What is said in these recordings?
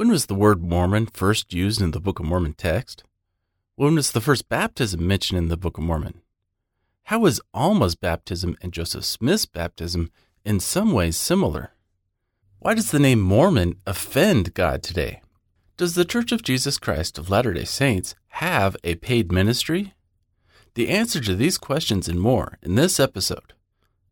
When was the word Mormon first used in the Book of Mormon text? When was the first baptism mentioned in the Book of Mormon? How is Alma's baptism and Joseph Smith's baptism in some ways similar? Why does the name Mormon offend God today? Does the Church of Jesus Christ of Latter day Saints have a paid ministry? The answer to these questions and more in this episode.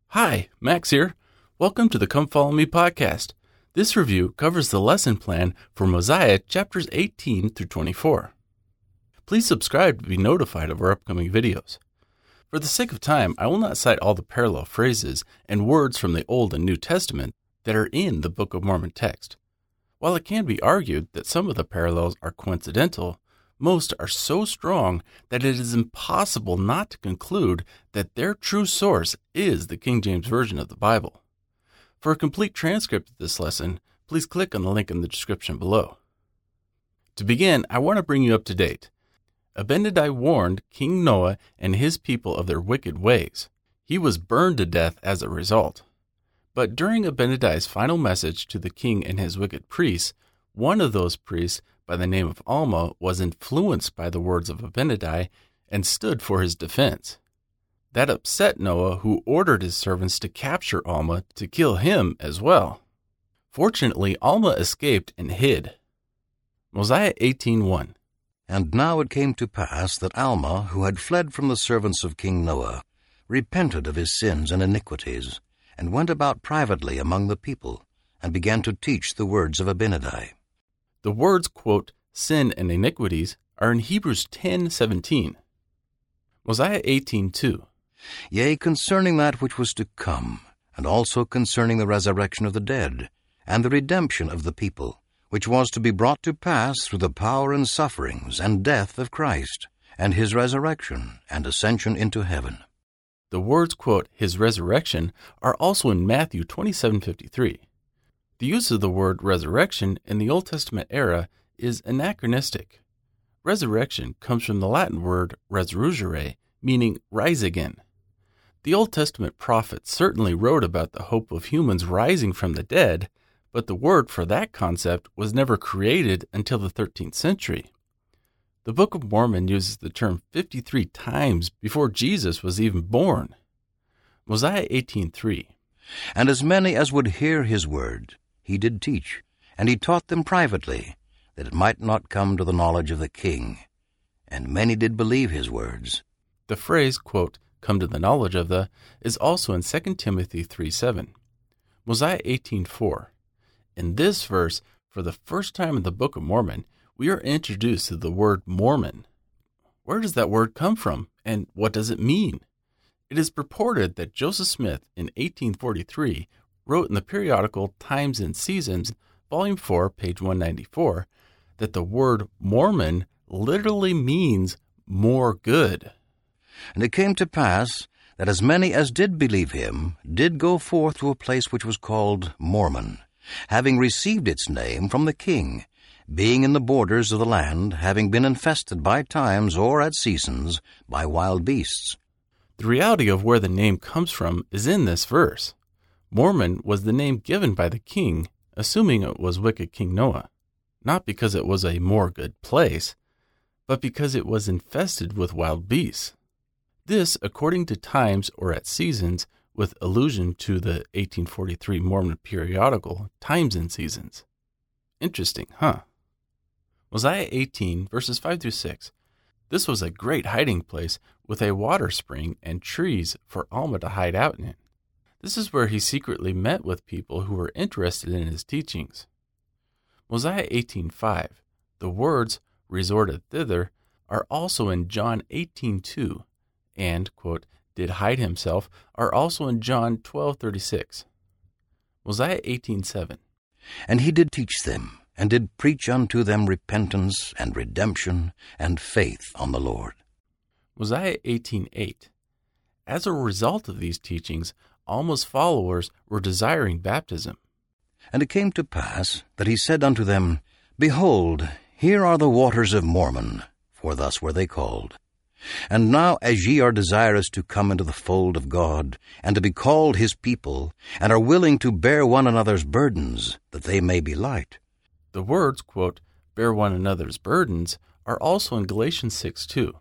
Hi, Max here. Welcome to the Come Follow Me podcast. This review covers the lesson plan for Mosiah chapters 18 through 24. Please subscribe to be notified of our upcoming videos. For the sake of time, I will not cite all the parallel phrases and words from the Old and New Testament that are in the Book of Mormon text. While it can be argued that some of the parallels are coincidental, most are so strong that it is impossible not to conclude that their true source is the King James Version of the Bible. For a complete transcript of this lesson, please click on the link in the description below. To begin, I want to bring you up to date. Abinadi warned King Noah and his people of their wicked ways. He was burned to death as a result. But during Abinadi's final message to the king and his wicked priests, one of those priests, by the name of Alma, was influenced by the words of Abinadi and stood for his defense. That upset Noah, who ordered his servants to capture Alma to kill him as well. Fortunately, Alma escaped and hid. Mosiah 18:1 And now it came to pass that Alma, who had fled from the servants of King Noah, repented of his sins and iniquities, and went about privately among the people, and began to teach the words of Abinadi. The words, quote, sin and iniquities are in Hebrews 10:17. Mosiah 18:2 Yea, concerning that which was to come, and also concerning the resurrection of the dead, and the redemption of the people, which was to be brought to pass through the power and sufferings and death of Christ, and his resurrection and ascension into heaven. The words, quote, his resurrection are also in Matthew 27:53. The use of the word resurrection in the Old Testament era is anachronistic. Resurrection comes from the Latin word resurgere, meaning rise again. The Old Testament prophets certainly wrote about the hope of humans rising from the dead, but the word for that concept was never created until the 13th century. The Book of Mormon uses the term 53 times before Jesus was even born. Mosiah 18:3 And as many as would hear his word, he did teach, and he taught them privately, that it might not come to the knowledge of the king. And many did believe his words. The phrase, quote, come to the knowledge of the, is also in 2 Timothy 3 7. Mosiah 18:4. In this verse, for the first time in the Book of Mormon, we are introduced to the word Mormon. Where does that word come from, and what does it mean? It is purported that Joseph Smith in 1843 wrote in the periodical Times and Seasons, Volume 4, page 194, that the word Mormon literally means more good. And it came to pass that as many as did believe him did go forth to a place which was called Mormon, having received its name from the king, being in the borders of the land, having been infested by times or at seasons by wild beasts. The reality of where the name comes from is in this verse. Mormon was the name given by the king, assuming it was wicked King Noah, not because it was a more good place, but because it was infested with wild beasts. This, according to times or at seasons, with allusion to the 1843 Mormon periodical Times and Seasons. Interesting, huh? Mosiah 18, verses 5 through 6. This was a great hiding place with a water spring and trees for Alma to hide out in. This is where he secretly met with people who were interested in his teachings. Mosiah 18:5. The words resorted thither are also in John 18:2 and quote, did hide himself are also in John 12:36. Mosiah 18:7. And he did teach them, and did preach unto them repentance and redemption and faith on the Lord. Mosiah 18:8. As a result of these teachings, Alma's followers were desiring baptism. And it came to pass that he said unto them, Behold, here are the waters of Mormon, for thus were they called. And now, as ye are desirous to come into the fold of God, and to be called his people, and are willing to bear one another's burdens, that they may be light, The words, quote, bear one another's burdens are also in Galatians 6 2.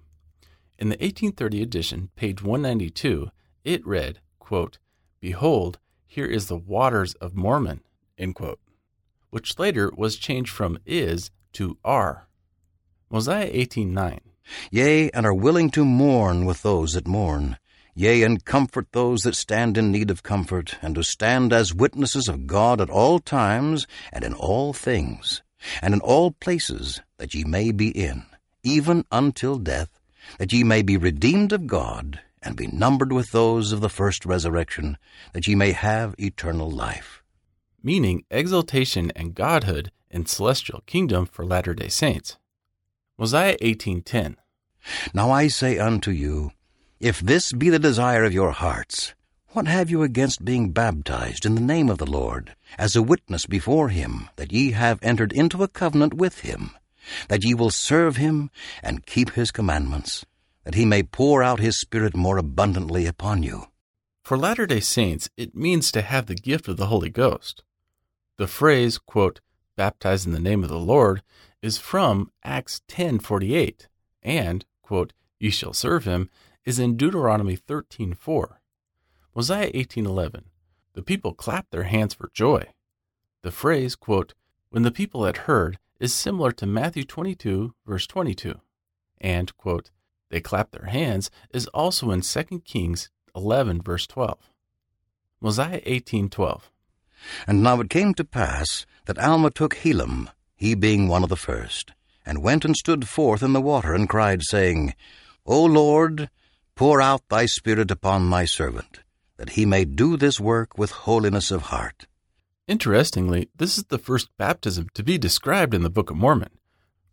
In the 1830 edition, page 192, it read, quote, Behold, here is the waters of Mormon, quote, which later was changed from is to are. Mosiah 18:9. Yea, and are willing to mourn with those that mourn, yea, and comfort those that stand in need of comfort, and to stand as witnesses of God at all times and in all things, and in all places that ye may be in, even until death, that ye may be redeemed of God, and be numbered with those of the first resurrection, that ye may have eternal life. Meaning exaltation and godhood in celestial kingdom for Latter-day Saints. Mosiah 18:10. Now I say unto you, if this be the desire of your hearts, what have you against being baptized in the name of the Lord, as a witness before him that ye have entered into a covenant with him, that ye will serve him and keep his commandments, that he may pour out his Spirit more abundantly upon you? For Latter day Saints, it means to have the gift of the Holy Ghost. The phrase, quote, baptized in the name of the Lord, is from Acts 10:48, and, quote, ye shall serve him, is in Deuteronomy 13:4. Mosiah 18:11. The people clapped their hands for joy. The phrase, quote, when the people had heard, is similar to Matthew 22, verse 22. And, quote, they clapped their hands is also in 2 Kings 11, verse 12. Mosiah 18:12. And now it came to pass that Alma took Helam, he being one of the first, and went and stood forth in the water, and cried, saying, O Lord, pour out thy Spirit upon my servant, that he may do this work with holiness of heart. Interestingly, this is the first baptism to be described in the Book of Mormon,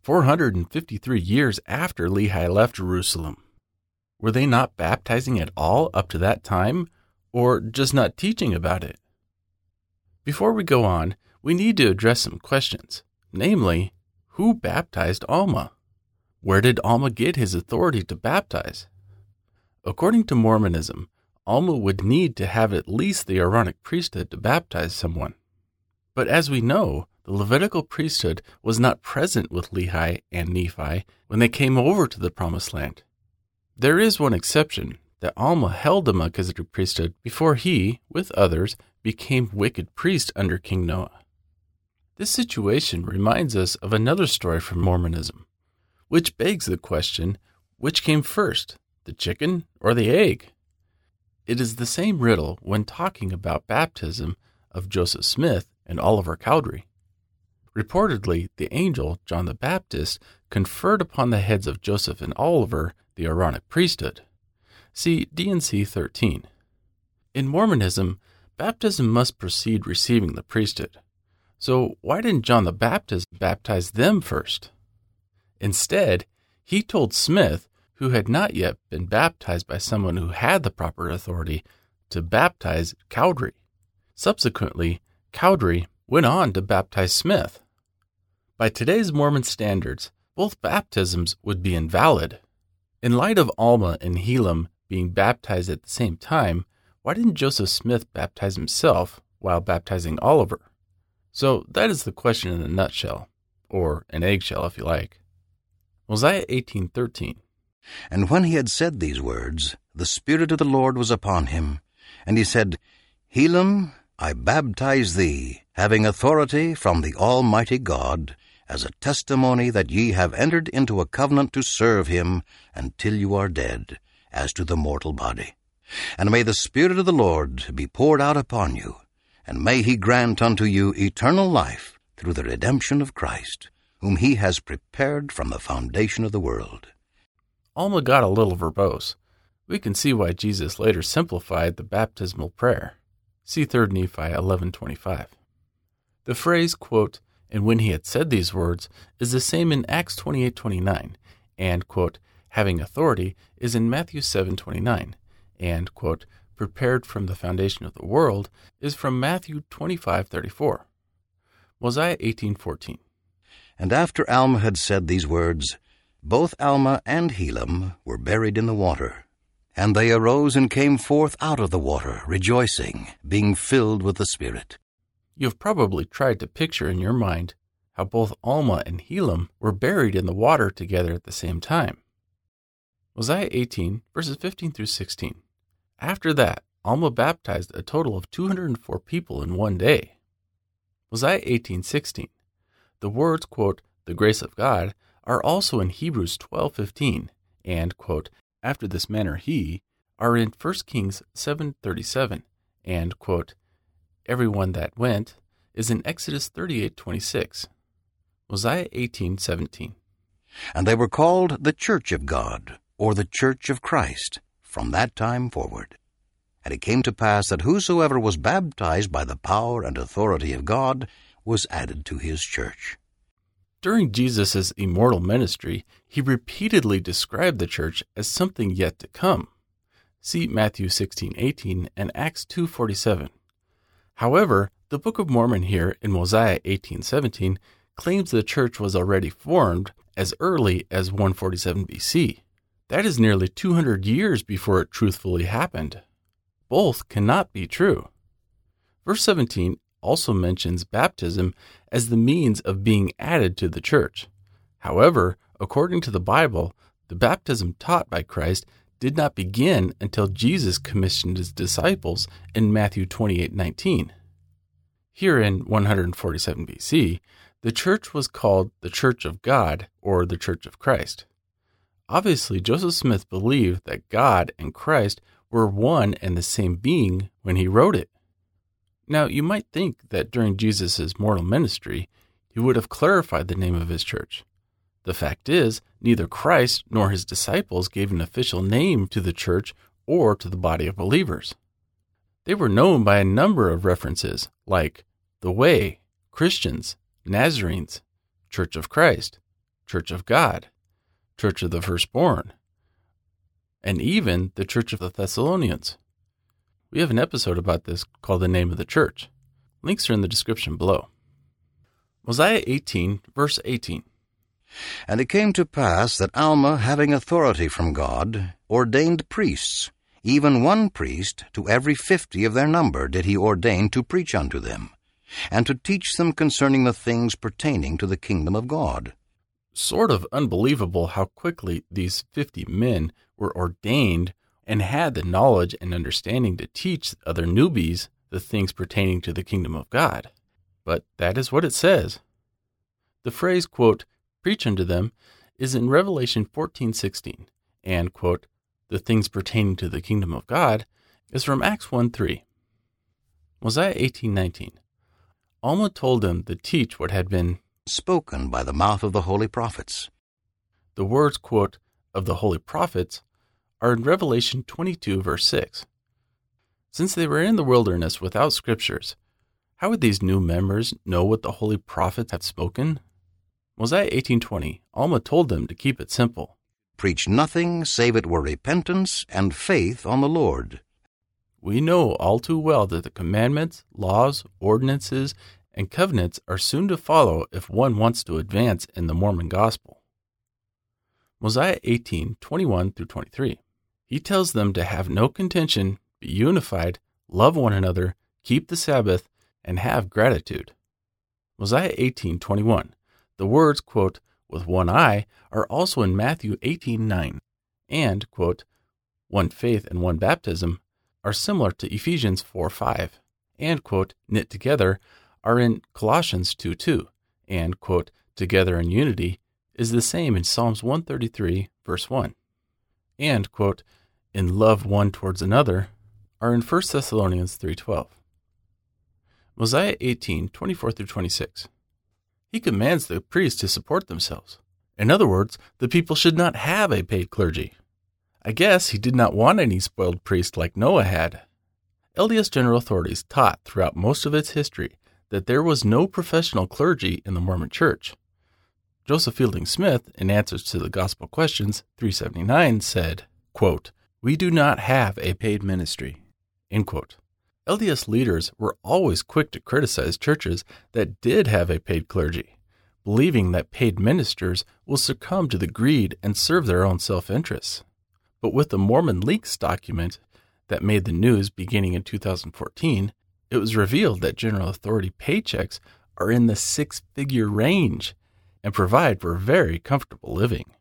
453 years after Lehi left Jerusalem. Were they not baptizing at all up to that time, or just not teaching about it? Before we go on, we need to address some questions, namely, who baptized Alma? Where did Alma get his authority to baptize? According to Mormonism, Alma would need to have at least the Aaronic priesthood to baptize someone. But as we know, the Levitical priesthood was not present with Lehi and Nephi when they came over to the Promised Land. There is one exception that Alma held the Melchizedek priesthood before he, with others, became wicked priest under King Noah. This situation reminds us of another story from Mormonism, which begs the question which came first, the chicken or the egg? It is the same riddle when talking about baptism of Joseph Smith and Oliver Cowdery. Reportedly, the angel, John the Baptist, conferred upon the heads of Joseph and Oliver the Aaronic priesthood. See D&C 13. In Mormonism, baptism must precede receiving the priesthood. So why didn't John the Baptist baptize them first? Instead, he told Smith, who had not yet been baptized by someone who had the proper authority, to baptize Cowdery. Subsequently, Cowdery went on to baptize Smith. By today's Mormon standards, both baptisms would be invalid. In light of Alma and Helam being baptized at the same time, why didn't Joseph Smith baptize himself while baptizing Oliver? So that is the question in a nutshell, or an eggshell if you like. Mosiah 18:13. And when he had said these words, the Spirit of the Lord was upon him, and he said, Helam, I baptize thee, having authority from the Almighty God, as a testimony that ye have entered into a covenant to serve him until you are dead, as to the mortal body. And may the Spirit of the Lord be poured out upon you, and may he grant unto you eternal life through the redemption of Christ, whom he has prepared from the foundation of the world. Alma got a little verbose. We can see why Jesus later simplified the baptismal prayer. See 3 Nephi 11:25. The phrase, quote, and when he had said these words, is the same in Acts 28:29, and, quote, having authority is in Matthew 7:29, and, quote, prepared from the foundation of the world is from Matthew 25:34. Mosiah 18:14. And after Alma had said these words, both Alma and Helam were buried in the water. And they arose and came forth out of the water, rejoicing, being filled with the Spirit. You have probably tried to picture in your mind how both Alma and Helam were buried in the water together at the same time. Mosiah 18, verses 15 through 16. After that, Alma baptized a total of 204 people in one day. Mosiah 18:16. The words, quote, "the grace of God" are also in Hebrews 12:15 and, quote, "after this manner he" are in 1 Kings 7:37 and, quote, "everyone that went" is in Exodus 38:26. Mosiah 18:17. And they were called the church of God, or the church of Christ, from that time forward. And it came to pass that whosoever was baptized by the power and authority of God was added to his church. During Jesus' immortal ministry, he repeatedly described the church as something yet to come. See Matthew 16:18 and Acts 2:47. However, the Book of Mormon here in Mosiah 18:17 claims the church was already formed as early as 147 BC. That is nearly 200 years before it truthfully happened. Both cannot be true. Verse 17 also mentions baptism as the means of being added to the church. However, according to the Bible, the baptism taught by Christ did not begin until Jesus commissioned his disciples in Matthew 28:19. Here in 147 BC, the church was called the Church of God or the Church of Christ. Obviously, Joseph Smith believed that God and Christ were one and the same being when he wrote it. Now, you might think that during Jesus' mortal ministry, he would have clarified the name of his church. The fact is, neither Christ nor his disciples gave an official name to the church or to the body of believers. They were known by a number of references, like the Way, Christians, Nazarenes, Church of Christ, Church of God, Church of the Firstborn, and even the Church of the Thessalonians. We have an episode about this called The Name of the Church. Links are in the description below. Mosiah 18, verse 18. And it came to pass that Alma, having authority from God, ordained priests, even one priest to every fifty of their number did he ordain to preach unto them, and to teach them concerning the things pertaining to the kingdom of God. Sort of unbelievable how quickly these 50 men were ordained and had the knowledge and understanding to teach other newbies the things pertaining to the kingdom of God. But that is what it says. The phrase, quote, preach unto them is in Revelation 14:16, and, quote, the things pertaining to the kingdom of God is from Acts 1:3. Mosiah 18:19. Alma told them to teach what had been spoken by the mouth of the holy prophets. The words, quote, of the holy prophets are in Revelation 22, verse 6. Since they were in the wilderness without scriptures, how would these new members know what the holy prophets had spoken? Mosiah 18:20, Alma told them to keep it simple. Preach nothing save it were repentance and faith on the Lord. We know all too well that the commandments, laws, ordinances, and covenants are soon to follow if one wants to advance in the Mormon gospel. Mosiah 18:21 through 23. He tells them to have no contention, be unified, love one another, keep the Sabbath, and have gratitude. Mosiah 18:21. The words, quote, with one eye are also in Matthew 18:9 and, quote, one faith and one baptism are similar to Ephesians 4:5 and, quote, knit together are in Colossians 2:2 and, quote, together in unity is the same in Psalms 133 verse 1 and, quote, in love one towards another are in 1 Thessalonians 3:12. Mosiah 18:24 through 26. He commands the priests to support themselves. In other words, the people should not have a paid clergy. I guess he did not want any spoiled priest like Noah had. LDS General Authorities taught throughout most of its history that there was no professional clergy in the Mormon Church. Joseph Fielding Smith, in answers to the Gospel Questions 379, said, quote, We do not have a paid ministry. End quote. LDS leaders were always quick to criticize churches that did have a paid clergy, believing that paid ministers will succumb to the greed and serve their own self interests. But with the Mormon Leaks document that made the news beginning in 2014, it was revealed that General Authority paychecks are in the six figure range and provide for very comfortable living.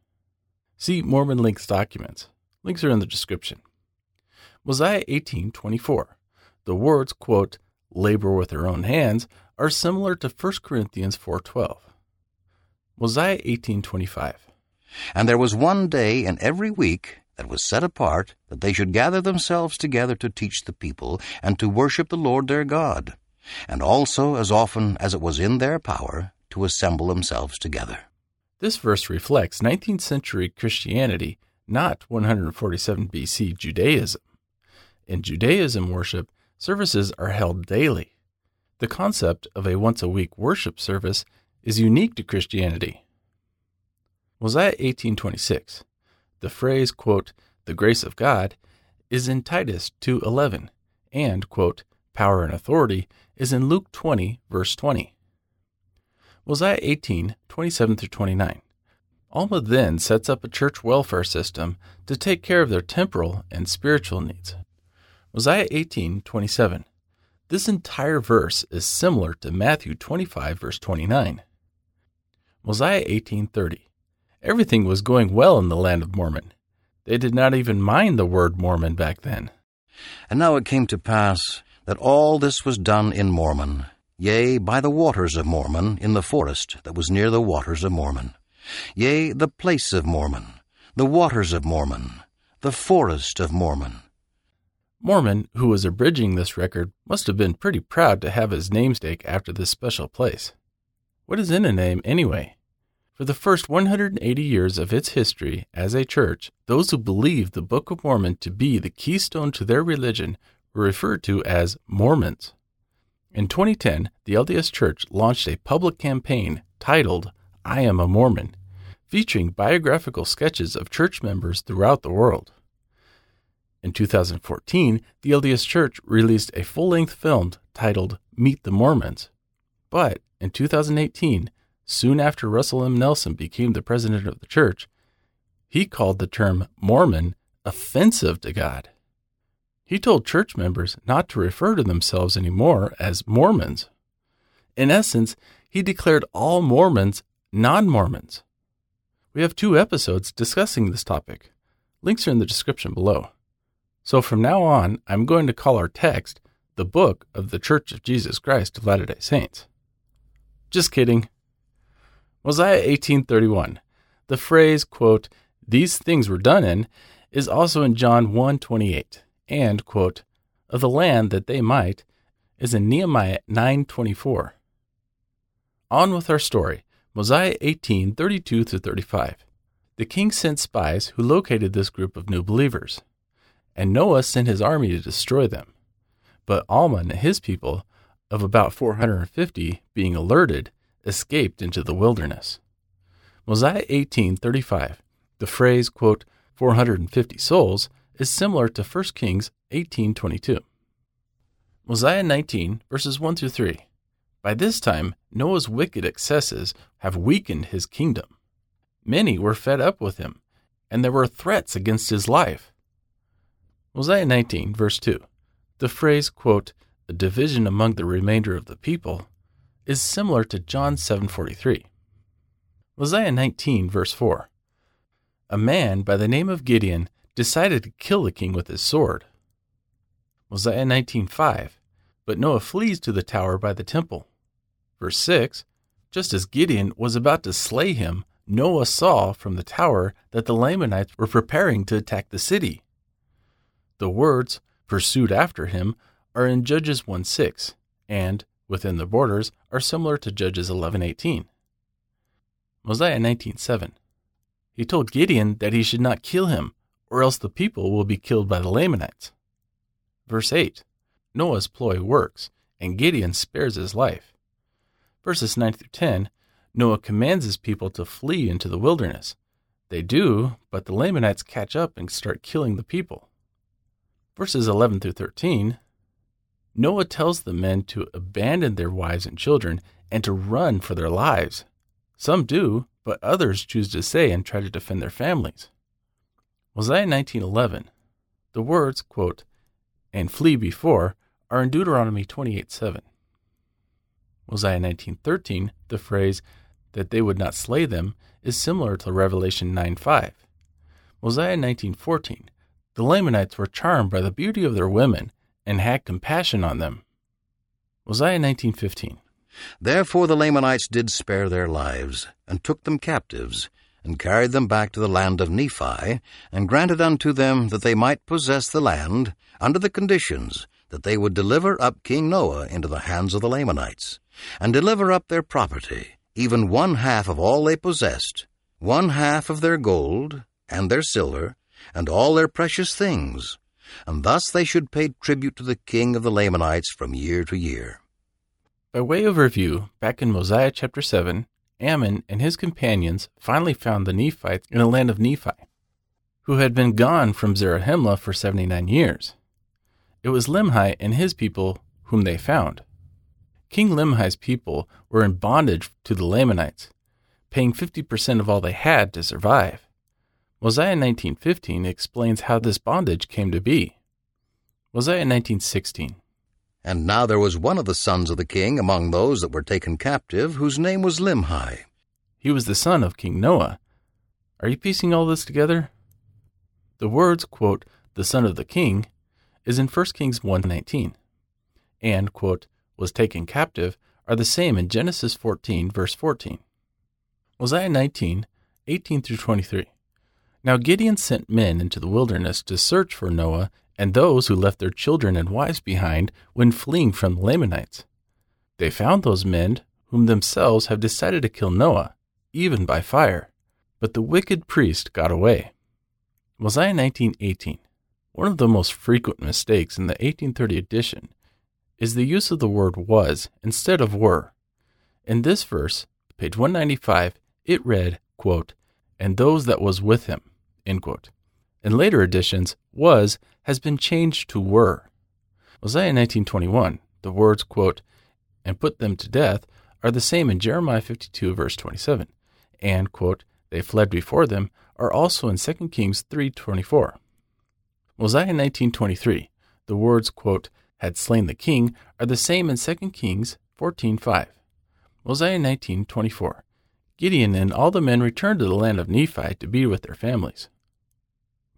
See Mormon Leaks documents. Links are in the description. Mosiah 18:24. The words, quote, labor with their own hands are similar to 1 Corinthians 4:12. Mosiah 18:25. And there was one day in every week that was set apart that they should gather themselves together to teach the people and to worship the Lord their God, and also as often as it was in their power to assemble themselves together. This verse reflects 19th century Christianity, not 147 BC Judaism. In Judaism worship, services are held daily. The concept of a once a week worship service is unique to Christianity. Mosiah 1826. The phrase, quote, the grace of God is in Titus 2:11 and, quote, power and authority is in Luke 20 verse 20. Mosiah 18, 27 through 29. Alma then sets up a church welfare system to take care of their temporal and spiritual needs. Mosiah 18, 27. This entire verse is similar to Matthew 25, verse 29. Mosiah 18:30. Everything was going well in the land of Mormon. They did not even mind the word Mormon back then. And now it came to pass that all this was done in Mormon, yea, by the waters of Mormon, in the forest that was near the waters of Mormon, yea, the place of Mormon, the waters of Mormon, the forest of Mormon. Mormon, who was abridging this record, must have been pretty proud to have his namesake after this special place. What is in a name, anyway? For the first 180 years of its history as a church, those who believed the Book of Mormon to be the keystone to their religion were referred to as Mormons. In 2010, the LDS Church launched a public campaign titled I Am a Mormon, featuring biographical sketches of church members throughout the world. In 2014, the LDS Church released a full length film titled Meet the Mormons. But in 2018, soon after Russell M. Nelson became the president of the church, he called the term Mormon offensive to God. He told church members not to refer to themselves anymore as Mormons. In essence, he declared all Mormons non Mormons. We have two episodes discussing this topic. Links are in the description below. So from now on, I'm going to call our text the Book of the Church of Jesus Christ of Latter day Saints. Just kidding. Mosiah 1831. The phrase, quote, these things were done in, is also in John 1:28, and, quote, of the land that they might, is in Nehemiah 9:24. On with our story. Mosiah 18:32 through 35. The king sent spies who located this group of new believers, and Noah sent his army to destroy them. But Alma and his people of about 450 being alerted, escaped into the wilderness. Mosiah 18:35. The phrase, quote, 450 souls is similar to 1 Kings 18:22. Mosiah 19 verses 1 through 3. By this time, Noah's wicked excesses have weakened his kingdom. Many were fed up with him, and there were threats against his life. Mosiah 19 verse 2. The phrase, quote, a division among the remainder of the people is similar to John 7:43. Mosiah 19 verse 4. A man by the name of Gideon decided to kill the king with his sword. Mosiah 19:5. But Noah flees to the tower by the temple. Verse 6. Just as Gideon was about to slay him, Noah saw from the tower that the Lamanites were preparing to attack the city. The words pursued after him are in Judges 1 6, and, within the borders, are similar to Judges 11:18. Mosiah 19:7. He told Gideon that he should not kill him, or else the people will be killed by the Lamanites. Verse 8. Noah's ploy works, and Gideon spares his life. Verses 9 through 10. Noah commands his people to flee into the wilderness. They do, but the Lamanites catch up and start killing the people. Verses 11 through 13 Noah tells the men to abandon their wives and children and to run for their lives. Some do, but others choose to stay and try to defend their families. Mosiah 19:11. The words, quote, "and flee before" are in Deuteronomy 28:7. Mosiah 19:13, the phrase that they would not slay them is similar to Revelation 9:5. Mosiah 19:14, the Lamanites were charmed by the beauty of their women and had compassion on them. Mosiah 19:15. Therefore the Lamanites did spare their lives, and took them captives, and carried them back to the land of Nephi, and granted unto them that they might possess the land, under the conditions that they would deliver up King Noah into the hands of the Lamanites, and deliver up their property, even one half of all they possessed, one half of their gold, and their silver, and all their precious things, and thus they should pay tribute to the king of the Lamanites from year to year. By way of review, back in Mosiah chapter 7, Ammon and his companions finally found the Nephites in the land of Nephi, who had been gone from Zarahemla for 79 years. It was Limhi and his people whom they found. King Limhi's people were in bondage to the Lamanites, paying 50% of all they had to survive. Mosiah 19:15 explains how this bondage came to be. Mosiah 19:16 And now there was one of the sons of the king among those that were taken captive, whose name was Limhi. He was the son of King Noah. Are you piecing all this together? The words, quote, the son of the king, is in 1 Kings 1:19, and, quote, was taken captive are the same in Genesis 14, verse 14. Mosiah 19, 18 through 23. Now Gideon sent men into the wilderness to search for Noah and those who left their children and wives behind when fleeing from the Lamanites. They found those men whom themselves have decided to kill Noah, even by fire. But the wicked priest got away. Mosiah 19:18. One of the most frequent mistakes in the 1830 edition is the use of the word was instead of were. In this verse, page 195, it read, quote, and those that was with him. End quote. In later editions, was has been changed to were. Mosiah 1921, the words, quote, and put them to death are the same in Jeremiah 52, verse 27, and, quote, they fled before them are also in 2 Kings 3.24. Mosiah 1923, the words, quote, had slain the king are the same in 2 Kings 14.5. Mosiah 19.24, Gideon and all the men returned to the land of Nephi to be with their families.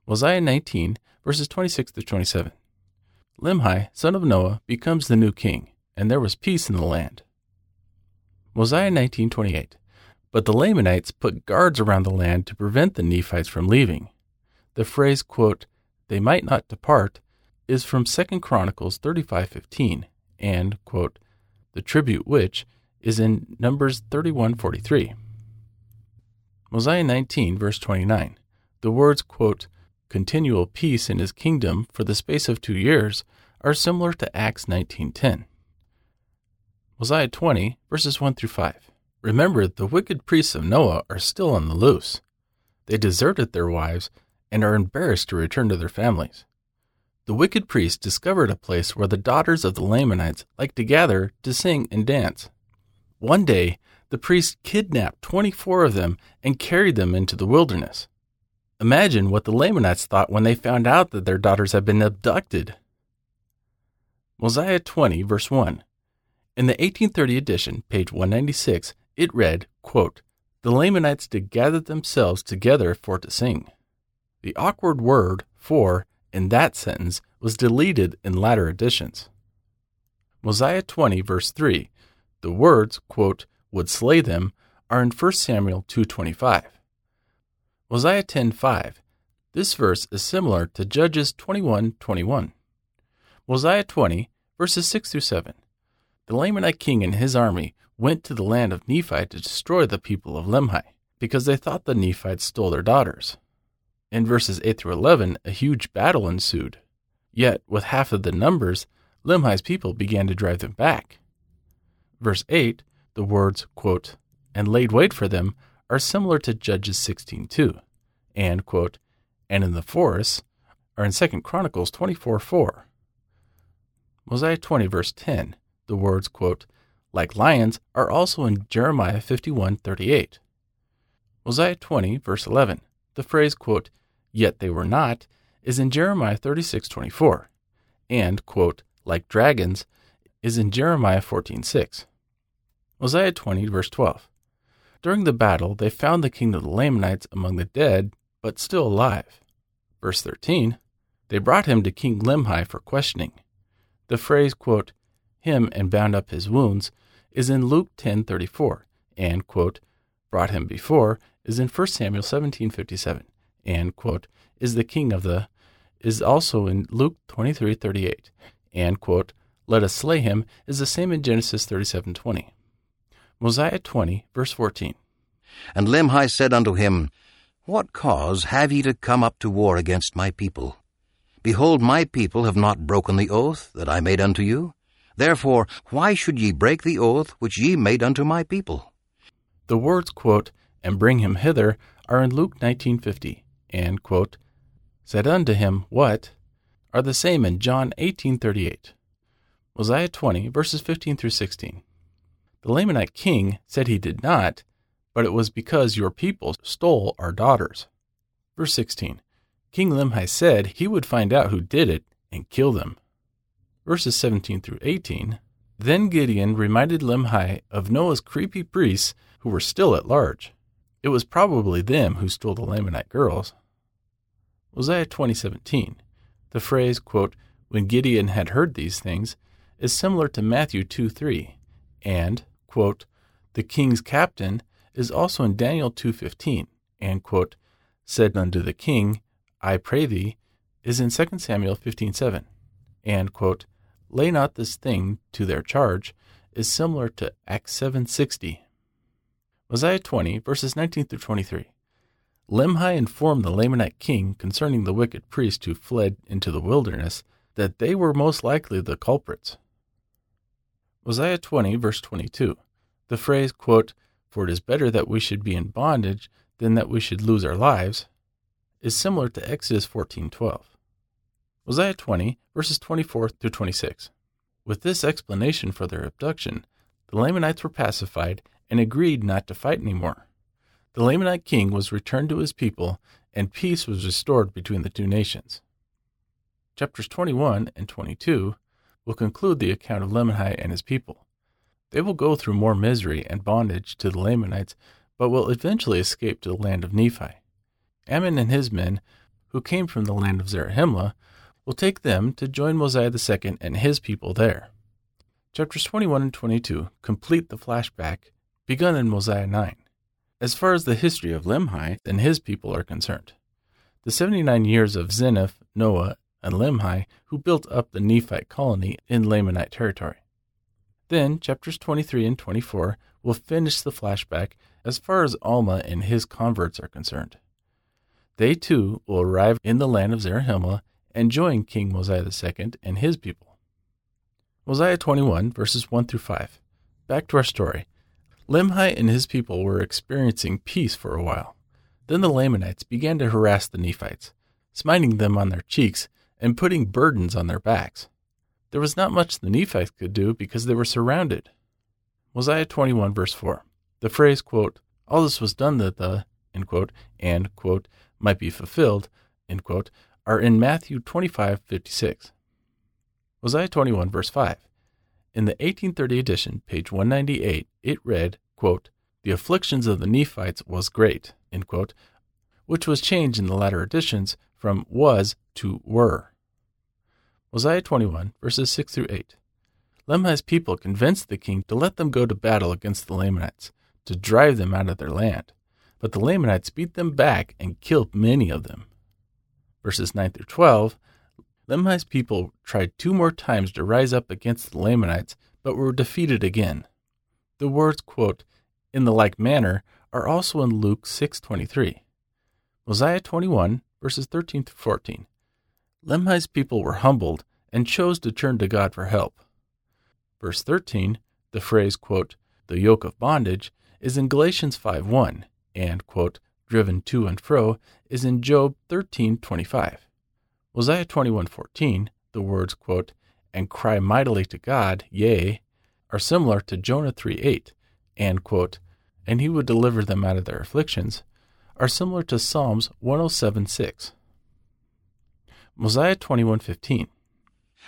Mosiah 19, verses 26 to 27. Limhi, son of Noah, becomes the new king, and there was peace in the land. Mosiah 19:28. But the Lamanites put guards around the land to prevent the Nephites from leaving. The phrase, quote, "they might not depart," is from 2 Chronicles 35:15, and, quote, "the tribute which" is in Numbers 31:43. Mosiah 19, verse 29. The words, quote, continual peace in his kingdom for the space of two years are similar to Acts 19:10. Mosiah 20 verses 1 through 5. Remember, the wicked priests of Noah are still on the loose. They deserted their wives and are embarrassed to return to their families. The wicked priests discovered a place where the daughters of the Lamanites liked to gather to sing and dance. One day, the priests kidnapped 24 of them and carried them into the wilderness. Imagine what the Lamanites thought when they found out that their daughters had been abducted. Mosiah 20, verse 1. In the 1830 edition, page 196, it read, quote, The Lamanites did gather themselves together for to sing. The awkward word for in that sentence was deleted in latter editions. Mosiah 20, verse 3. The words, quote, would slay them are in 1 Samuel 2.25. Mosiah 10:5. This verse is similar to Judges 21:21. Mosiah 20 verses 6 through 7. The Lamanite king and his army went to the land of Nephi to destroy the people of Limhi because they thought the Nephites stole their daughters. In verses 8 through 11, a huge battle ensued. Yet, with half of the numbers, Limhi's people began to drive them back. Verse 8, the words, quote, and laid wait for them are similar to Judges 16:2, and quote, and in the forests are in 2 Chronicles 24:4. Mosiah 20 verse 10, the words quote, like lions are also in Jeremiah 51:38. Mosiah 20 verse 11, the phrase quote, yet they were not is in Jeremiah 36:24, and quote, like dragons is in Jeremiah 14:6. Mosiah 20, verse 12. During the battle, they found the king of the Lamanites among the dead, but still alive. Verse 13. They brought him to King Limhi for questioning. The phrase, quote, him and bound up his wounds is in Luke 10:34 and quote, brought him before is in 1 Samuel 17:57 and quote, is the king of the is also in Luke 23:38 and quote, let us slay him is the same in Genesis 37:20. Mosiah 20 verse 14. And Limhi said unto him, What cause have ye to come up to war against my people? Behold, my people have not broken the oath that I made unto you. Therefore, why should ye break the oath which ye made unto my people? The words, quote, and bring him hither are in Luke 19:50, and, quote, said unto him, What? are the same in John 18:38. Mosiah 20, verses 15 through 16. The Lamanite king said he did not, but it was because your people stole our daughters. Verse 16 King Limhi said he would find out who did it and kill them. Verses 17 through 18 Then Gideon reminded Limhi of Noah's creepy priests who were still at large. It was probably them who stole the Lamanite girls. Mosiah 20:17. The phrase, quote, when Gideon had heard these things, is similar to Matthew 2:3, and, quote, the king's captain is also in Daniel 2:15 and quote said unto the king I pray thee is in 2 Samuel 15:7 and quote. Lay not this thing to their charge is similar to Acts 7:60 Mosiah 20 verses 19 through 23 Limhi informed the Lamanite king concerning the wicked priest who fled into the wilderness that they were most likely the culprits. Mosiah 20 verse 22 the phrase quote for it is better that we should be in bondage than that we should lose our lives, is similar to Exodus 14:12. Mosiah 20 verses 24 through 26. With this explanation for their abduction, the Lamanites were pacified and agreed not to fight anymore. The Lamanite king was returned to his people, and peace was restored between the two nations. Chapters 21 and 22 will conclude the account of Limhi and his people. They will go through more misery and bondage to the Lamanites, but will eventually escape to the land of Nephi. Ammon and his men, who came from the land of Zarahemla, will take them to join Mosiah II and his people there. Chapters 21 and 22 complete the flashback begun in Mosiah 9, as far as the history of Limhi and his people are concerned. The 79 years of Zeniff, Noah, and Limhi, who built up the Nephite colony in Lamanite territory. Then, chapters 23 and 24 will finish the flashback as far as Alma and his converts are concerned. They too will arrive in the land of Zarahemla and join King Mosiah II and his people. Mosiah 21, verses 1 through 5. Back to our story. Limhi and his people were experiencing peace for a while. Then the Lamanites began to harass the Nephites, smiting them on their cheeks and putting burdens on their backs. There was not much the Nephites could do because they were surrounded. Mosiah 21, verse 4. The phrase, quote, all this was done that the, quote, and, quote, might be fulfilled, quote, are in Matthew 25, 56. Mosiah 21, verse 5. In the 1830 edition, page 198, it read, quote, The afflictions of the Nephites was great, quote, which was changed in the latter editions from was to were. Mosiah 21, verses 6 through 8. Limhi's people convinced the king to let them go to battle against the Lamanites, to drive them out of their land. But the Lamanites beat them back and killed many of them. Verses 9 through 12. Limhi's people tried two more times to rise up against the Lamanites, but were defeated again. The words, quote, in the like manner, are also in Luke 6.23. Mosiah 21, verses 13 through 14. Limhi's people were humbled and chose to turn to God for help. Verse 13, the phrase, quote, the yoke of bondage, is in Galatians 5.1 and, quote, driven to and fro, is in Job 13.25. Mosiah 21.14, the words, quote, and cry mightily to God, yea, are similar to Jonah 3.8 and, quote, and he would deliver them out of their afflictions, are similar to Psalms 107.6. Mosiah 21:15.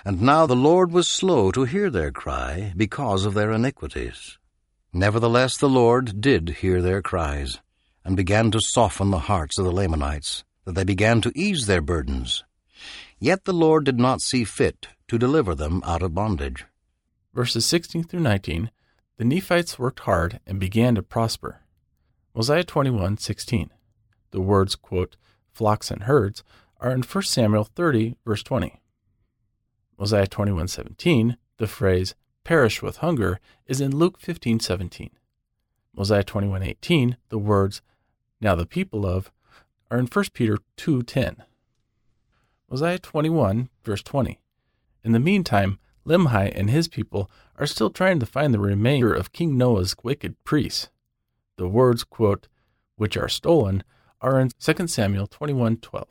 And now the Lord was slow to hear their cry because of their iniquities. Nevertheless the Lord did hear their cries, and began to soften the hearts of the Lamanites, that they began to ease their burdens. Yet the Lord did not see fit to deliver them out of bondage. Verses 16 through 19 The Nephites worked hard and began to prosper. Mosiah 21:16. The words, quote, flocks and herds are in 1 Samuel 30, verse 20. Mosiah 21 17, the phrase, perish with hunger, is in Luke 15 17. Mosiah 21 18, the words, now the people of, are in 1 Peter 2 10. Mosiah 21, verse 20. In the meantime, Limhi and his people are still trying to find the remainder of King Noah's wicked priests. The words, quote, which are stolen, are in 2 Samuel 21:12.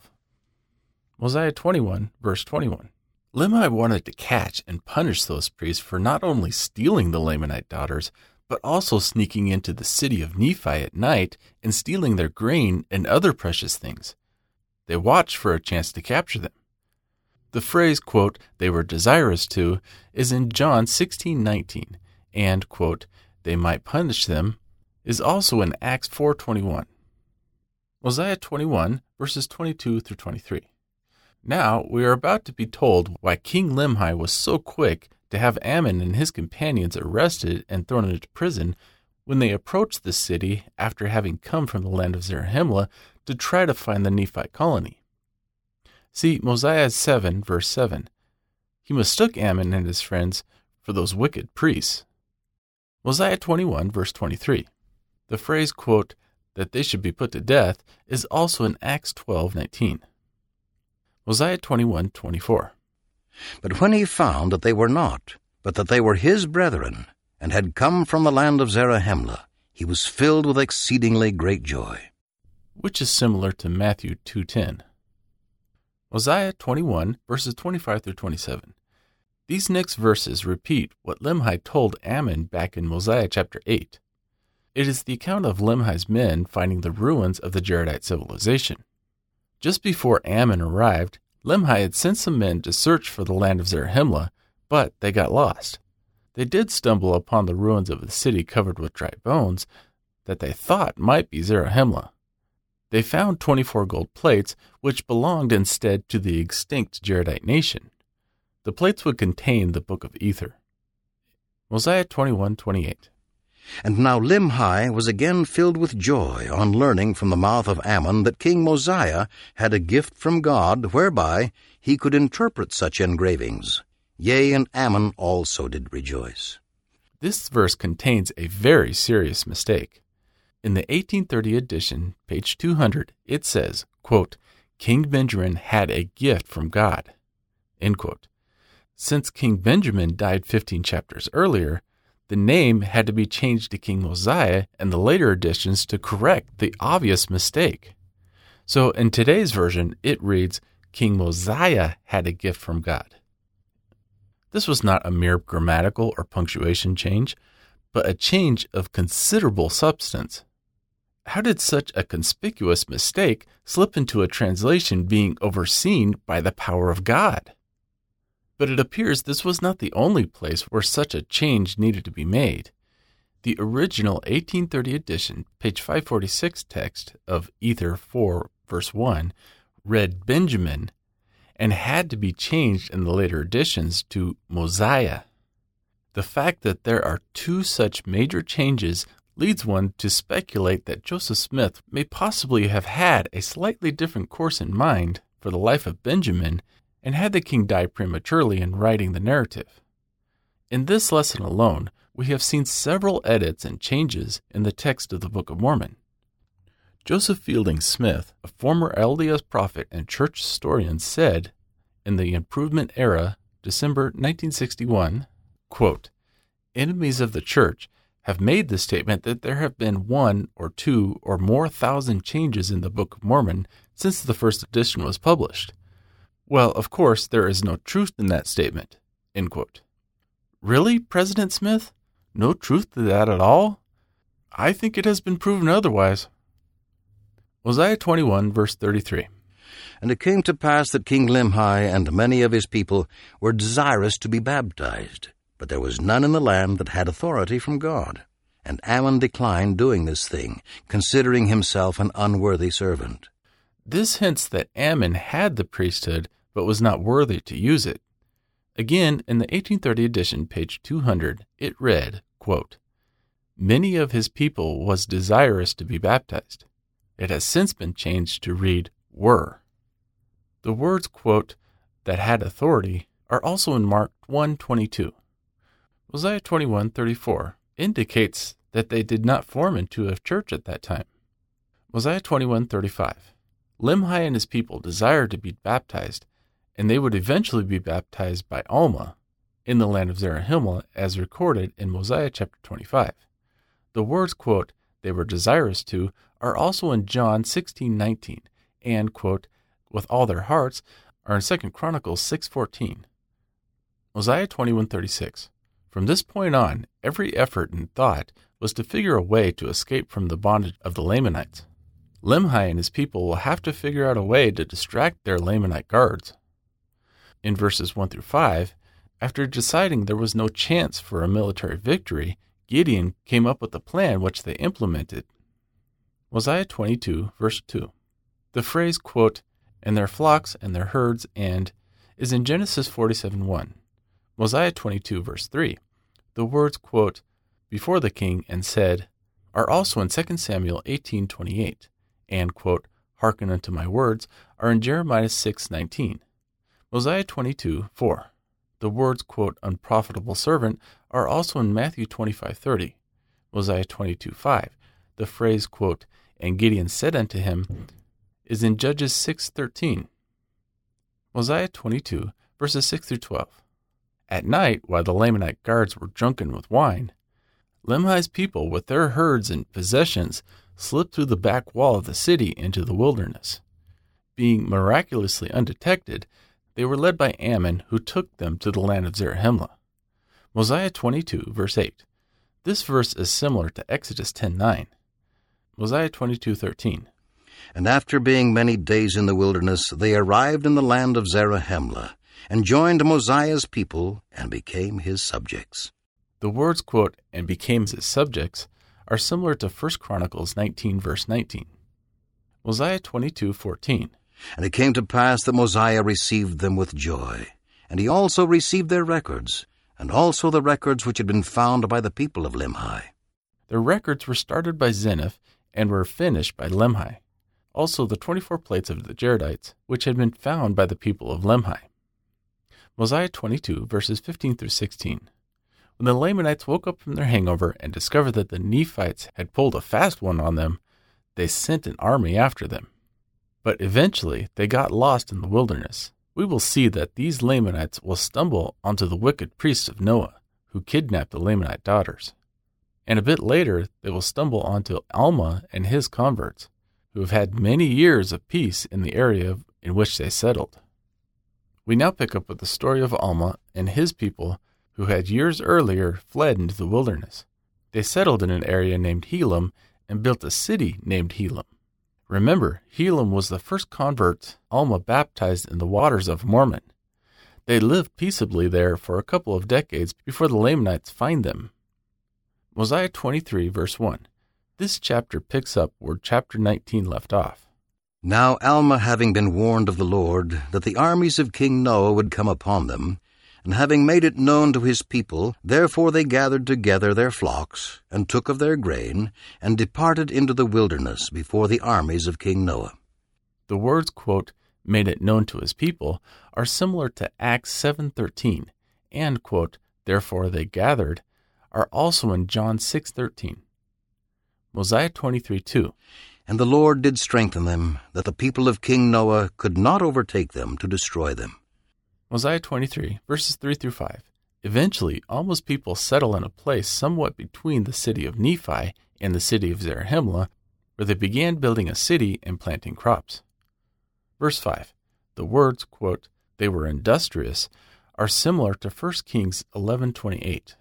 Mosiah 21, verse 21. Limhi wanted to catch and punish those priests for not only stealing the Lamanite daughters, but also sneaking into the city of Nephi at night and stealing their grain and other precious things. They watched for a chance to capture them. The phrase, quote, they were desirous to, is in John 16:19, and, quote, they might punish them, is also in Acts 4:21. Mosiah 21, verses 22 through 23. Now we are about to be told why King Limhi was so quick to have Ammon and his companions arrested and thrown into prison when they approached the city after having come from the land of Zarahemla to try to find the Nephite colony. See Mosiah 7, verse 7. He mistook Ammon and his friends for those wicked priests. Mosiah 21, verse 23. The phrase, quote, that they should be put to death is also in Acts 12:19. Mosiah 21:24. But when he found that they were not, but that they were his brethren, and had come from the land of Zarahemla, he was filled with exceedingly great joy. Which is similar to Matthew 2:10. Mosiah 21 verses 25 through 27. These next verses repeat what Limhi told Ammon back in Mosiah chapter 8. It is the account of Limhi's men finding the ruins of the Jaredite civilization. Just before Ammon arrived, Limhi had sent some men to search for the land of Zarahemla, but they got lost. They did stumble upon the ruins of a city covered with dry bones that they thought might be Zarahemla. They found 24 gold plates, which belonged instead to the extinct Jaredite nation. The plates would contain the Book of Ether. Mosiah 21:28. And now Limhi was again filled with joy on learning from the mouth of Ammon that King Mosiah had a gift from God whereby he could interpret such engravings. Yea, and Ammon also did rejoice. This verse contains a very serious mistake. In the 1830 edition, page 200, it says, quote, King Benjamin had a gift from God. Since King Benjamin died 15 chapters earlier, the name had to be changed to King Mosiah and the later editions to correct the obvious mistake. So in today's version, it reads, King Mosiah had a gift from God. This was not a mere grammatical or punctuation change, but a change of considerable substance. How did such a conspicuous mistake slip into a translation being overseen by the power of God? But it appears this was not the only place where such a change needed to be made. The original 1830 edition, page 546 text of Ether 4, verse 1, read Benjamin and had to be changed in the later editions to Mosiah. The fact that there are two such major changes leads one to speculate that Joseph Smith may possibly have had a slightly different course in mind for the life of Benjamin and had the king die prematurely in writing the narrative. In this lesson alone, we have seen several edits and changes in the text of the Book of Mormon. Joseph Fielding Smith, a former LDS prophet and church historian, said in the Improvement Era, December 1961, quote, Enemies of the church have made the statement that there have been one or two or more thousand changes in the Book of Mormon since the first edition was published. Well, of course, there is no truth in that statement. Really, President Smith? No truth to that at all? I think it has been proven otherwise. Mosiah 21, verse 33. And it came to pass that King Limhi and many of his people were desirous to be baptized but there was none in the land that had authority from God. And Ammon declined doing this thing, considering himself an unworthy servant. This hints that Ammon had the priesthood but was not worthy to use it. Again, in the 1830 edition, page 200, it read, quote, Many of his people was desirous to be baptized. It has since been changed to read were. The words, quote, that had authority are also in Mark 1:22. Mosiah 21:34 indicates that they did not form into a church at that time. Mosiah 21:35. Limhi and his people desired to be baptized, and they would eventually be baptized by Alma in the land of Zarahemla as recorded in Mosiah chapter 25. The words, quote, they were desirous to are also in John 16:19 and, quote, with all their hearts are in 2 Chronicles 6:14. Mosiah 21:36. From this point on, every effort and thought was to figure a way to escape from the bondage of the Lamanites. Limhi and his people will have to figure out a way to distract their Lamanite guards. In verses 1 through 5, after deciding there was no chance for a military victory, Gideon came up with a plan which they implemented. Mosiah 22, verse 2. The phrase, quote, and their flocks and their herds and is in Genesis 47 1. Mosiah 22, verse 3. The words, quote, before the king and said, are also in 2 Samuel 18 28 and, quote, hearken unto my words, are in Jeremiah 6 19. Mosiah 22 4. The words, quote, unprofitable servant are also in Matthew 25 30. Mosiah 22 5. The phrase, quote, and Gideon said unto him, is in Judges 6 13. Mosiah 22, verses 6 through 12. At night, while the Lamanite guards were drunken with wine, Limhi's people, with their herds and possessions, slipped through the back wall of the city into the wilderness. Being miraculously undetected, they were led by Ammon, who took them to the land of Zarahemla. Mosiah 22, verse 8. This verse is similar to Exodus 10:9. Mosiah 22:13. And after being many days in the wilderness, they arrived in the land of Zarahemla, and joined Mosiah's people, and became his subjects. The words, quote, and became his subjects are similar to 1 Chronicles 19, verse 19. Mosiah 22, 14. And it came to pass that Mosiah received them with joy, and he also received their records, and also the records which had been found by the people of Limhi. The records were started by Zeniff and were finished by Limhi. Also the 24 plates of the Jaredites, which had been found by the people of Limhi. Mosiah 22, verses 15 through 16. When the Lamanites woke up from their hangover and discovered that the Nephites had pulled a fast one on them, they sent an army after them. But eventually they got lost in the wilderness. We will see that these Lamanites will stumble onto the wicked priests of Noah, who kidnapped the Lamanite daughters. And a bit later, they will stumble onto Alma and his converts, who have had many years of peace in the area in which they settled. We now pick up with the story of Alma and his people who had years earlier fled into the wilderness. They settled in an area named Helam and built a city named Helam. Remember, Helam was the first convert Alma baptized in the waters of Mormon. They lived peaceably there for a couple of decades before the Lamanites find them. Mosiah 23, verse 1. This chapter picks up where chapter 19 left off. Now Alma having been warned of the Lord that the armies of King Noah would come upon them, and having made it known to his people, therefore they gathered together their flocks, and took of their grain, and departed into the wilderness before the armies of King Noah. The words, quote, made it known to his people are similar to Acts 7:13 and quote, therefore they gathered are also in John 6:13. Mosiah 23:2. And the Lord did strengthen them, that the people of King Noah could not overtake them to destroy them. Mosiah 23, verses 3 through 5. Eventually, Alma's people settle in a place somewhat between the city of Nephi and the city of Zarahemla, where they began building a city and planting crops. Verse 5. The words, quote, they were industrious, are similar to 1 Kings 11.28.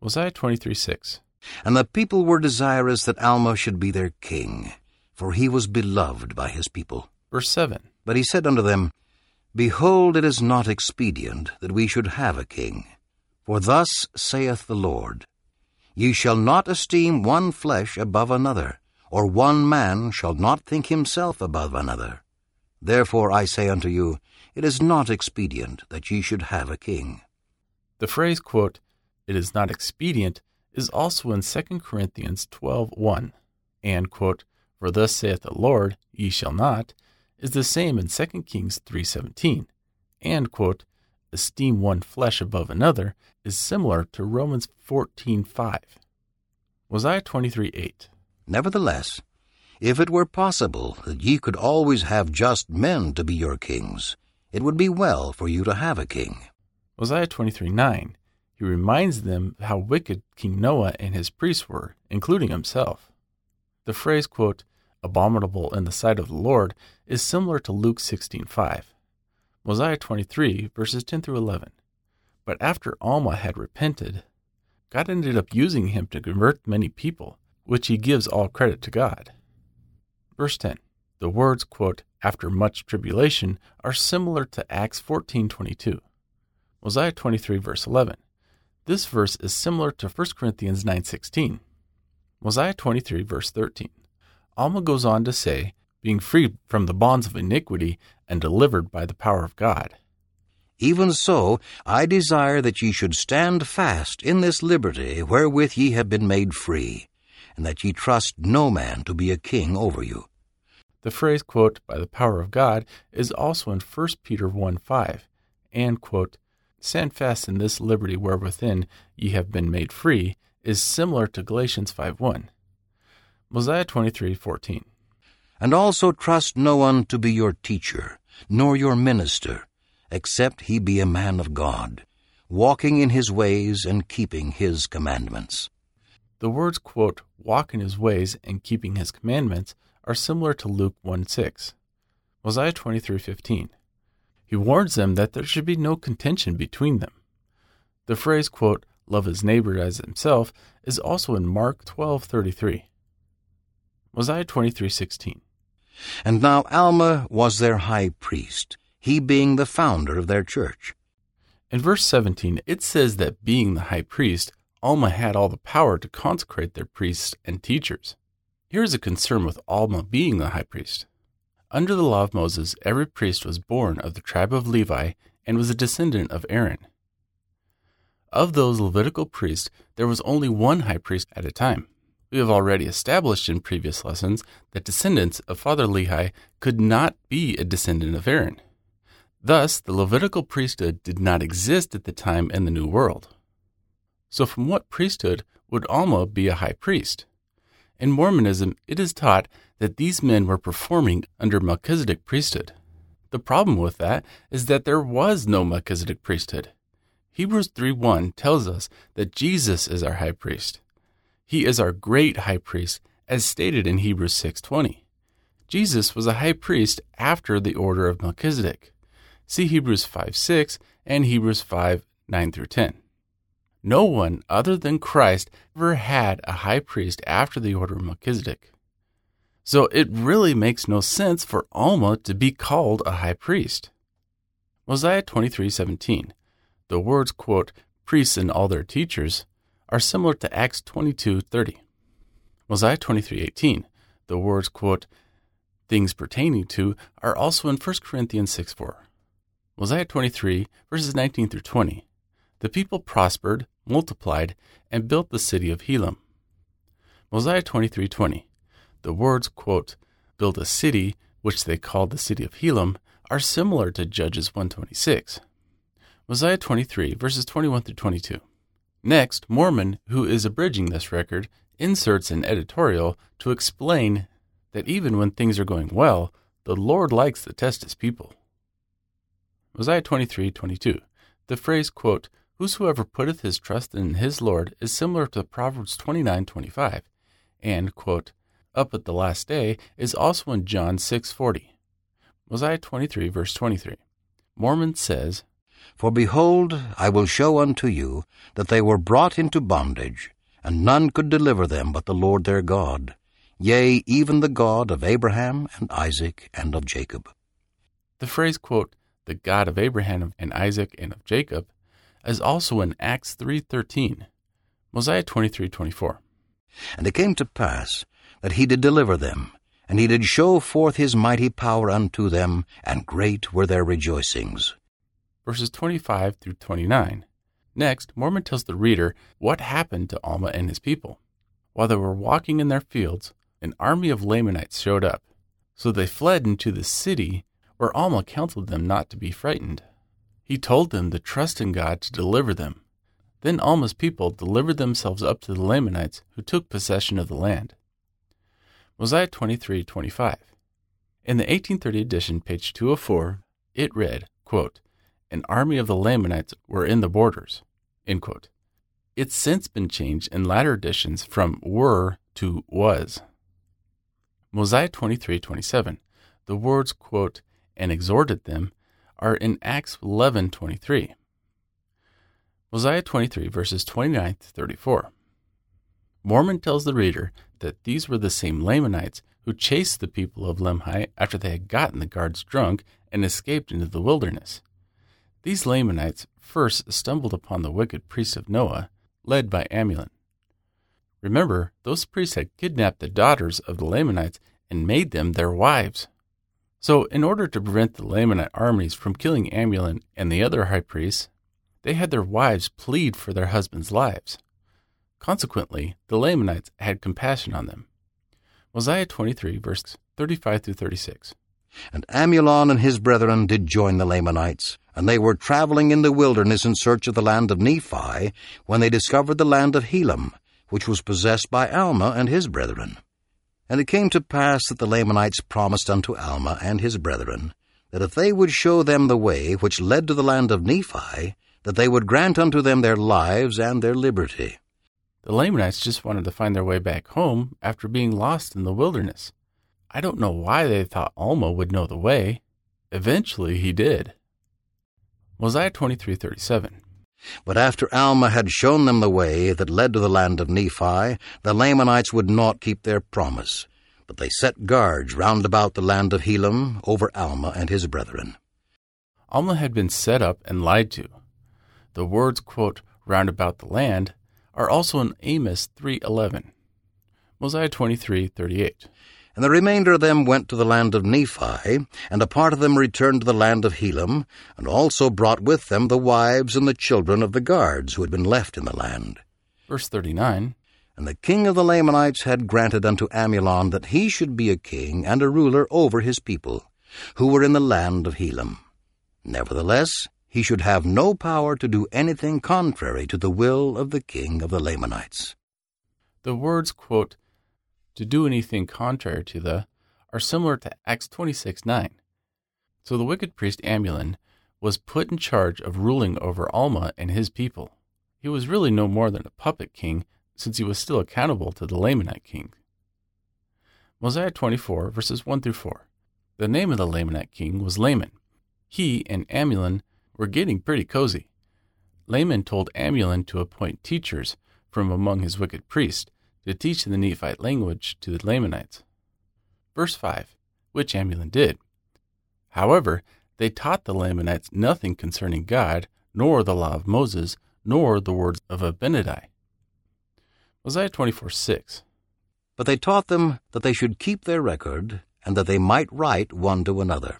Mosiah 23, 6. And the people were desirous that Alma should be their king, for he was beloved by his people. Verse 7. But he said unto them, Behold, it is not expedient that we should have a king. For thus saith the Lord, Ye shall not esteem one flesh above another, or one man shall not think himself above another. Therefore I say unto you, it is not expedient that ye should have a king. The phrase, quote, it is not expedient, is also in 2 Corinthians 12.1, and, quote, for thus saith the Lord, ye shall not, is the same in 2 Kings 3.17, and, quote, esteem one flesh above another is similar to Romans 14.5. Mosiah 23.8. Nevertheless, if it were possible that ye could always have just men to be your kings, it would be well for you to have a king. Mosiah 23.9. He reminds them how wicked King Noah and his priests were, including himself. The phrase, quote, abominable in the sight of the Lord, is similar to Luke 16.5. Mosiah 23, verses 10 through 11. But after Alma had repented, God ended up using him to convert many people, which he gives all credit to God. Verse 10. The words, quote, after much tribulation are similar to Acts 14:22. Mosiah 23 verse 11. This verse is similar to 1 Corinthians 9:16. Mosiah 23 verse 13. Alma goes on to say, being freed from the bonds of iniquity and delivered by the power of God. Even so, I desire that ye should stand fast in this liberty wherewith ye have been made free, and that ye trust no man to be a king over you. The phrase, quote, by the power of God is also in 1 Peter 1 5, and, quote, stand fast in this liberty wherewithin ye have been made free, is similar to Galatians 5 1. Mosiah 23:14. And also trust no one to be your teacher, nor your minister, except he be a man of God, walking in his ways and keeping his commandments. The words, quote, walk in his ways and keeping his commandments are similar to Luke 1 6. Mosiah 23 15. He warns them that there should be no contention between them. The phrase, quote, love his neighbor as himself is also in Mark 12:33. Mosiah 23:16. And now Alma was their high priest, he being the founder of their church. In verse 17, it says that being the high priest, Alma had all the power to consecrate their priests and teachers. Here is a concern with Alma being the high priest. Under the law of Moses, every priest was born of the tribe of Levi and was a descendant of Aaron. Of those Levitical priests, there was only one high priest at a time. We have already established in previous lessons that descendants of Father Lehi could not be a descendant of Aaron. Thus, the Levitical priesthood did not exist at the time in the New World. So, from what priesthood would Alma be a high priest? In Mormonism, it is taught that these men were performing under Melchizedek priesthood. The problem with that is that there was no Melchizedek priesthood. Hebrews 3:1 tells us that Jesus is our high priest. He is our great high priest as stated in Hebrews 6:20. Jesus was a high priest after the order of Melchizedek. See Hebrews 5:6 and Hebrews 5:9 through 10. No one other than Christ ever had a high priest after the order of Melchizedek. So it really makes no sense for Alma to be called a high priest. Mosiah 23:17. The words quote priests and all their teachers are similar to Acts 22:30. Mosiah 23:18. The words quote things pertaining to are also in 1 Corinthians 6:4. Mosiah 23 verses 19 through 20. The people prospered, multiplied, and built the city of Helam. Mosiah 23:20. The words quote build a city which they called the city of Helam are similar to Judges 126. Mosiah 23 verses 21 through 22. Next, Mormon, who is abridging this record, inserts an editorial to explain that even when things are going well, the Lord likes to test his people. Mosiah 23:22. The phrase quote Whosoever putteth his trust in his Lord is similar to Proverbs 29:25 and quote up at the last day is also in John 6:40. Mosiah 23 verse 23. Mormon says, For behold, I will show unto you that they were brought into bondage, and none could deliver them but the Lord their God, yea, even the God of Abraham and Isaac and of Jacob. The phrase quote the God of Abraham and Isaac and of Jacob is also in Acts 3:13. Mosiah 23:24. And it came to pass that he did deliver them, and he did show forth his mighty power unto them, and great were their rejoicings. Verses 25 through 29. Next, Mormon tells the reader what happened to Alma and his people. While they were walking in their fields, an army of Lamanites showed up. So they fled into the city, where Alma counseled them not to be frightened. He told them to trust in God to deliver them. Then Alma's people delivered themselves up to the Lamanites, who took possession of the land. Mosiah 23:25. In the 1830 edition, page 204, it read, quote, "An army of the Lamanites were in the borders." It's since been changed in latter editions from were to was. Mosiah 23:27. The words, quote, "and exhorted them" are in Acts 11:23. Mosiah 23 verses 29 to 34. Mormon tells the reader that these were the same Lamanites who chased the people of Limhi after they had gotten the guards drunk and escaped into the wilderness. These Lamanites first stumbled upon the wicked priests of Noah, led by Amulon. Remember, those priests had kidnapped the daughters of the Lamanites and made them their wives. So, in order to prevent the Lamanite armies from killing Amulon and the other high priests, they had their wives plead for their husbands' lives. Consequently, the Lamanites had compassion on them. Mosiah 23, verses 35 through 36. And Amulon and his brethren did join the Lamanites, and they were traveling in the wilderness in search of the land of Nephi, when they discovered the land of Helam, which was possessed by Alma and his brethren. And it came to pass that the Lamanites promised unto Alma and his brethren, that if they would show them the way which led to the land of Nephi, that they would grant unto them their lives and their liberty. The Lamanites just wanted to find their way back home after being lost in the wilderness. I don't know why they thought Alma would know the way. Eventually he did. Mosiah 23:37. But after Alma had shown them the way that led to the land of Nephi, the Lamanites would not keep their promise, but they set guards round about the land of Helam over Alma and his brethren. Alma had been set up and lied to. The words, quote, round about the land are also in Amos 3:11, Mosiah 23:38. And the remainder of them went to the land of Nephi, and a part of them returned to the land of Helam, and also brought with them the wives and the children of the guards who had been left in the land. Verse 39. And the king of the Lamanites had granted unto Amulon that he should be a king and a ruler over his people, who were in the land of Helam. Nevertheless, he should have no power to do anything contrary to the will of the king of the Lamanites. The words, quote, to do anything contrary to the, are similar to Acts 26 9. So the wicked priest Amulek was put in charge of ruling over Alma and his people. He was really no more than a puppet king, since he was still accountable to the Lamanite king. Mosiah 24, verses 1 through 4. The name of the Lamanite king was Laman. He and Amulek were getting pretty cozy. Laman told Amulek to appoint teachers from among his wicked priests to teach the Nephite language to the Lamanites. Verse 5, which Amulon did. However, they taught the Lamanites nothing concerning God, nor the law of Moses, nor the words of Abinadi. Mosiah 24 6. But they taught them that they should keep their record, and that they might write one to another.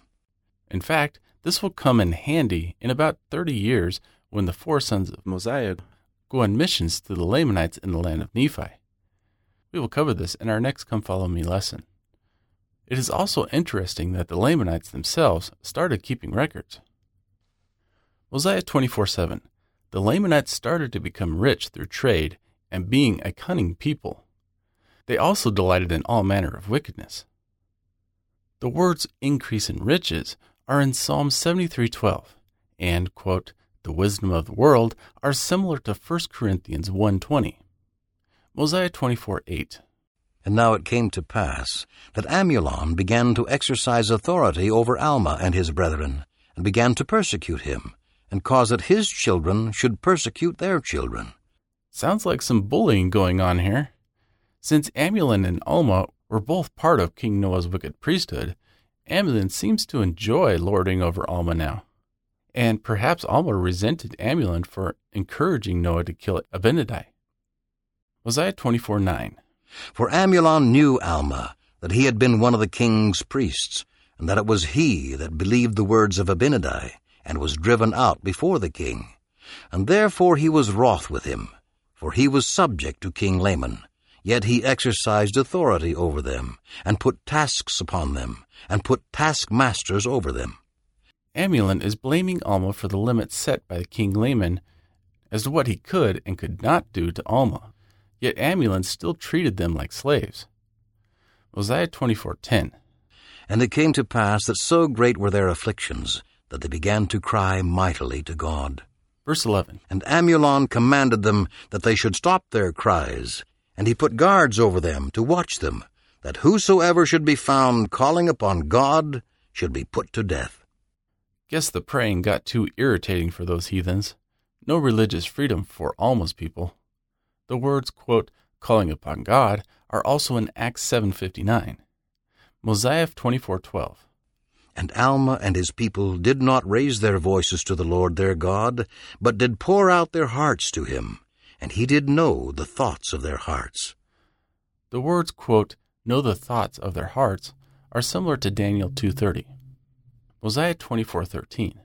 In fact, this will come in handy in about 30 years when the four sons of Mosiah go on missions to the Lamanites in the land of Nephi. We will cover this in our next Come Follow Me lesson. It is also interesting that the Lamanites themselves started keeping records. Mosiah 24 7. The Lamanites started to become rich through trade and being a cunning people. They also delighted in all manner of wickedness. The words increase in riches are in Psalm 73:12 and quote the wisdom of the world are similar to 1 Corinthians 1:20. Mosiah 24 8. And now it came to pass that Amulon began to exercise authority over Alma and his brethren, and began to persecute him, and cause that his children should persecute their children. Sounds like some bullying going on here. Since Amulon and Alma were both part of King Noah's wicked priesthood, Amulon seems to enjoy lording over Alma now. And perhaps Alma resented Amulon for encouraging Noah to kill Abinadi. Mosiah 24 9. For Amulon knew Alma, that he had been one of the king's priests, and that it was he that believed the words of Abinadi, and was driven out before the king. And therefore he was wroth with him, for he was subject to King Laman. Yet he exercised authority over them, and put tasks upon them, and put taskmasters over them. Amulon is blaming Alma for the limits set by King Laman as to what he could and could not do to Alma. Yet Amulon still treated them like slaves. Mosiah 24:10. And it came to pass that so great were their afflictions that they began to cry mightily to God. Verse 11. And Amulon commanded them that they should stop their cries, and he put guards over them to watch them, that whosoever should be found calling upon God should be put to death. Guess the praying got too irritating for those heathens. No religious freedom for Alma's people. The words, quote, calling upon God are also in Acts 7:59. Mosiah 24:12. And Alma and his people did not raise their voices to the Lord their God, but did pour out their hearts to him, and he did know the thoughts of their hearts. The words, quote, know the thoughts of their hearts are similar to Daniel 2:30. Mosiah 24:13.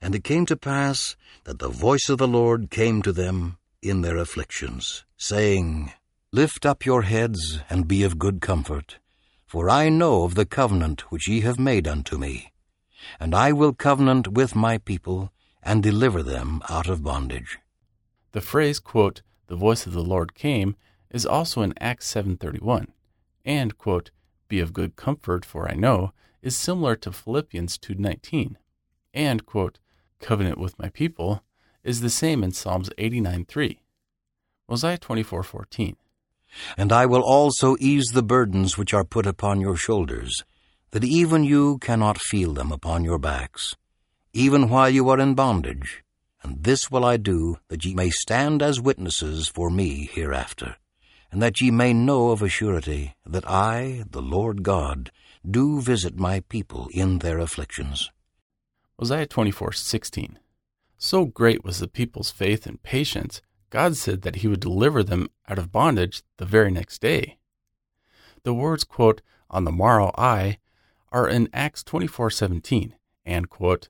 And it came to pass that the voice of the Lord came to them in their afflictions, saying, Lift up your heads and be of good comfort, for I know of the covenant which ye have made unto me, and I will covenant with my people and deliver them out of bondage. The phrase, quote, the voice of the Lord came is also in Acts 7:31, and, quote, be of good comfort for I know is similar to Philippians 2:19, and, quote, covenant with my people is the same in Psalms 89:3. Mosiah 24:14. And I will also ease the burdens which are put upon your shoulders, that even you cannot feel them upon your backs, even while you are in bondage. And this will I do, that ye may stand as witnesses for me hereafter, and that ye may know of a surety that I, the Lord God, do visit my people in their afflictions. Mosiah 24:16. So great was the people's faith and patience God said that he would deliver them out of bondage the very next day. The words, quote, on the morrow I, are in Acts 24:17, and, quote,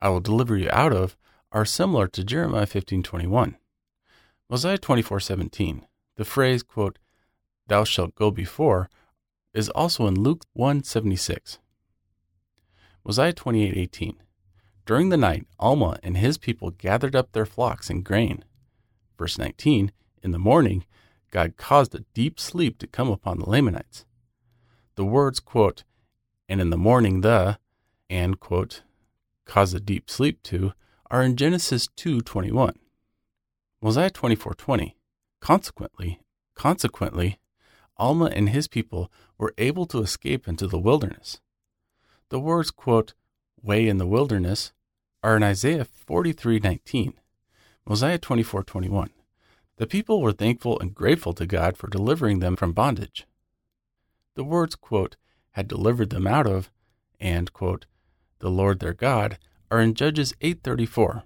I will deliver you out of, are similar to Jeremiah 15:21. Mosiah 24:17, the phrase, quote, thou shalt go before, is also in Luke 1:76. Mosiah 28:18. During the night, Alma and his people gathered up their flocks and grain. Verse 19 In the morning, God caused a deep sleep to come upon the Lamanites. The words, quote, and in the morning the, and, quote, cause a deep sleep to, are in Genesis 2.21. Mosiah 24.20. Consequently, consequently, Alma and his people were able to escape into the wilderness. The words, quote, way in the wilderness, are in Isaiah 43.19. Mosiah 24:21. The people were thankful and grateful to God for delivering them from bondage. The words, quote, had delivered them out of, and, quote, the Lord their God, are in Judges 8:34.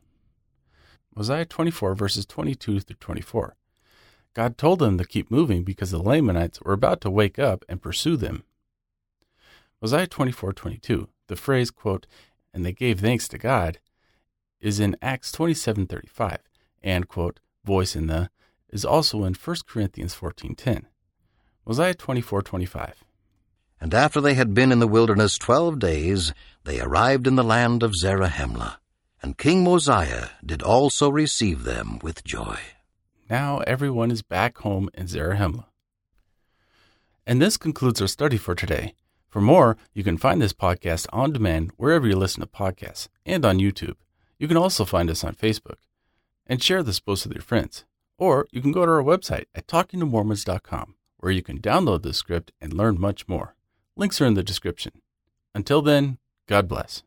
Mosiah 24 verses 22 through 24. God told them to keep moving because the Lamanites were about to wake up and pursue them. Mosiah 24:22. The phrase, quote, and they gave thanks to God, is in Acts 27:35 and, quote, voice in the is also in 1 Corinthians 14.10. Mosiah 24.25. And after they had been in the wilderness twelve days, they arrived in the land of Zarahemla. And King Mosiah did also receive them with joy. Now everyone is back home in Zarahemla. And this concludes our study for today. For more, you can find this podcast on demand wherever you listen to podcasts and on YouTube. You can also find us on Facebook and share this post with your friends. Or you can go to our website at talkingtomormons.com, where you can download the script and learn much more. Links are in the description. Until then, God bless.